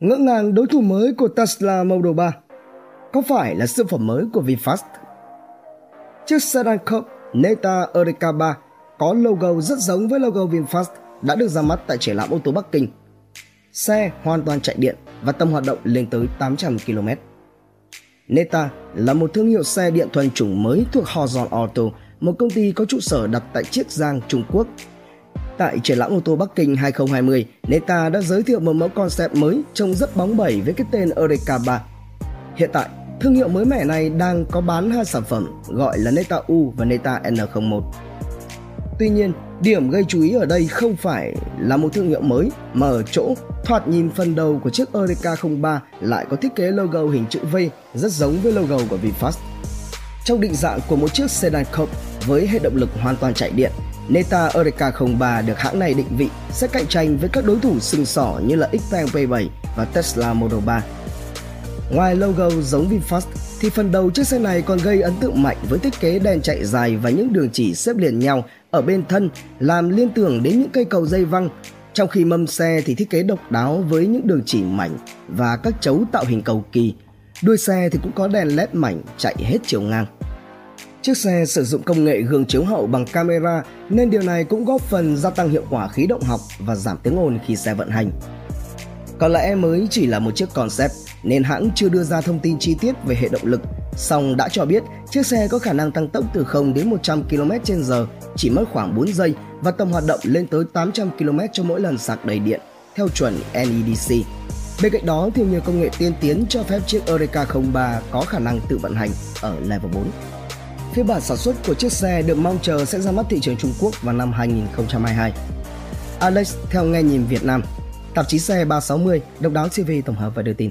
Ngỡ ngàng đối thủ mới của Tesla Model 3 có phải là siêu phẩm mới của VinFast? Chiếc sedan coupe Neta Eureka 3 có logo rất giống với logo VinFast đã được ra mắt tại triển lãm ô tô Bắc Kinh. Xe hoàn toàn chạy điện và tầm hoạt động lên tới 800 km. Neta là một thương hiệu xe điện thuần chủng mới thuộc Horizon Auto, một công ty có trụ sở đặt tại Chiết Giang, Trung Quốc Tại triển lãm ô tô Bắc Kinh 2020, Neta đã giới thiệu một mẫu concept mới trông rất bóng bẩy với cái tên Eureka 3. Hiện tại, thương hiệu mới mẻ này đang có bán hai sản phẩm gọi là Neta U và Neta N01. Tuy nhiên, điểm gây chú ý ở đây không phải là một thương hiệu mới mà ở chỗ thoạt nhìn phần đầu của chiếc Eureka 03 lại có thiết kế logo hình chữ V rất giống với logo của VinFast. Trong định dạng của một chiếc sedan coupe với hệ động lực hoàn toàn chạy điện, Neta Eureka 03 được hãng này định vị sẽ cạnh tranh với các đối thủ sừng sỏ như là Xpeng P7 và Tesla Model 3. Ngoài logo giống VinFast thì phần đầu chiếc xe này còn gây ấn tượng mạnh với thiết kế đèn chạy dài và những đường chỉ xếp liền nhau ở bên thân làm liên tưởng đến những cây cầu dây văng trong khi mâm xe thì thiết kế độc đáo với những đường chỉ mảnh và các chấu tạo hình cầu kỳ. Đuôi xe thì cũng có đèn led mảnh chạy hết chiều ngang. Chiếc xe sử dụng công nghệ gương chiếu hậu bằng camera nên điều này cũng góp phần gia tăng hiệu quả khí động học và giảm tiếng ồn khi xe vận hành. Có lẽ mới chỉ là một chiếc concept nên hãng chưa đưa ra thông tin chi tiết về hệ động lực, song đã cho biết chiếc xe có khả năng tăng tốc từ 0 đến 100 km/h chỉ mất khoảng 4 giây và tầm hoạt động lên tới 800 km cho mỗi lần sạc đầy điện theo chuẩn NEDC. Bên cạnh đó thì nhiều công nghệ tiên tiến cho phép chiếc Eureka 03 có khả năng tự vận hành ở level 4. Phiên bản sản xuất của chiếc xe được mong chờ sẽ ra mắt thị trường Trung Quốc vào năm 2022. Alex theo nghe nhìn Việt Nam, tạp chí xe 360, độc đáo TV tổng hợp và đưa tin.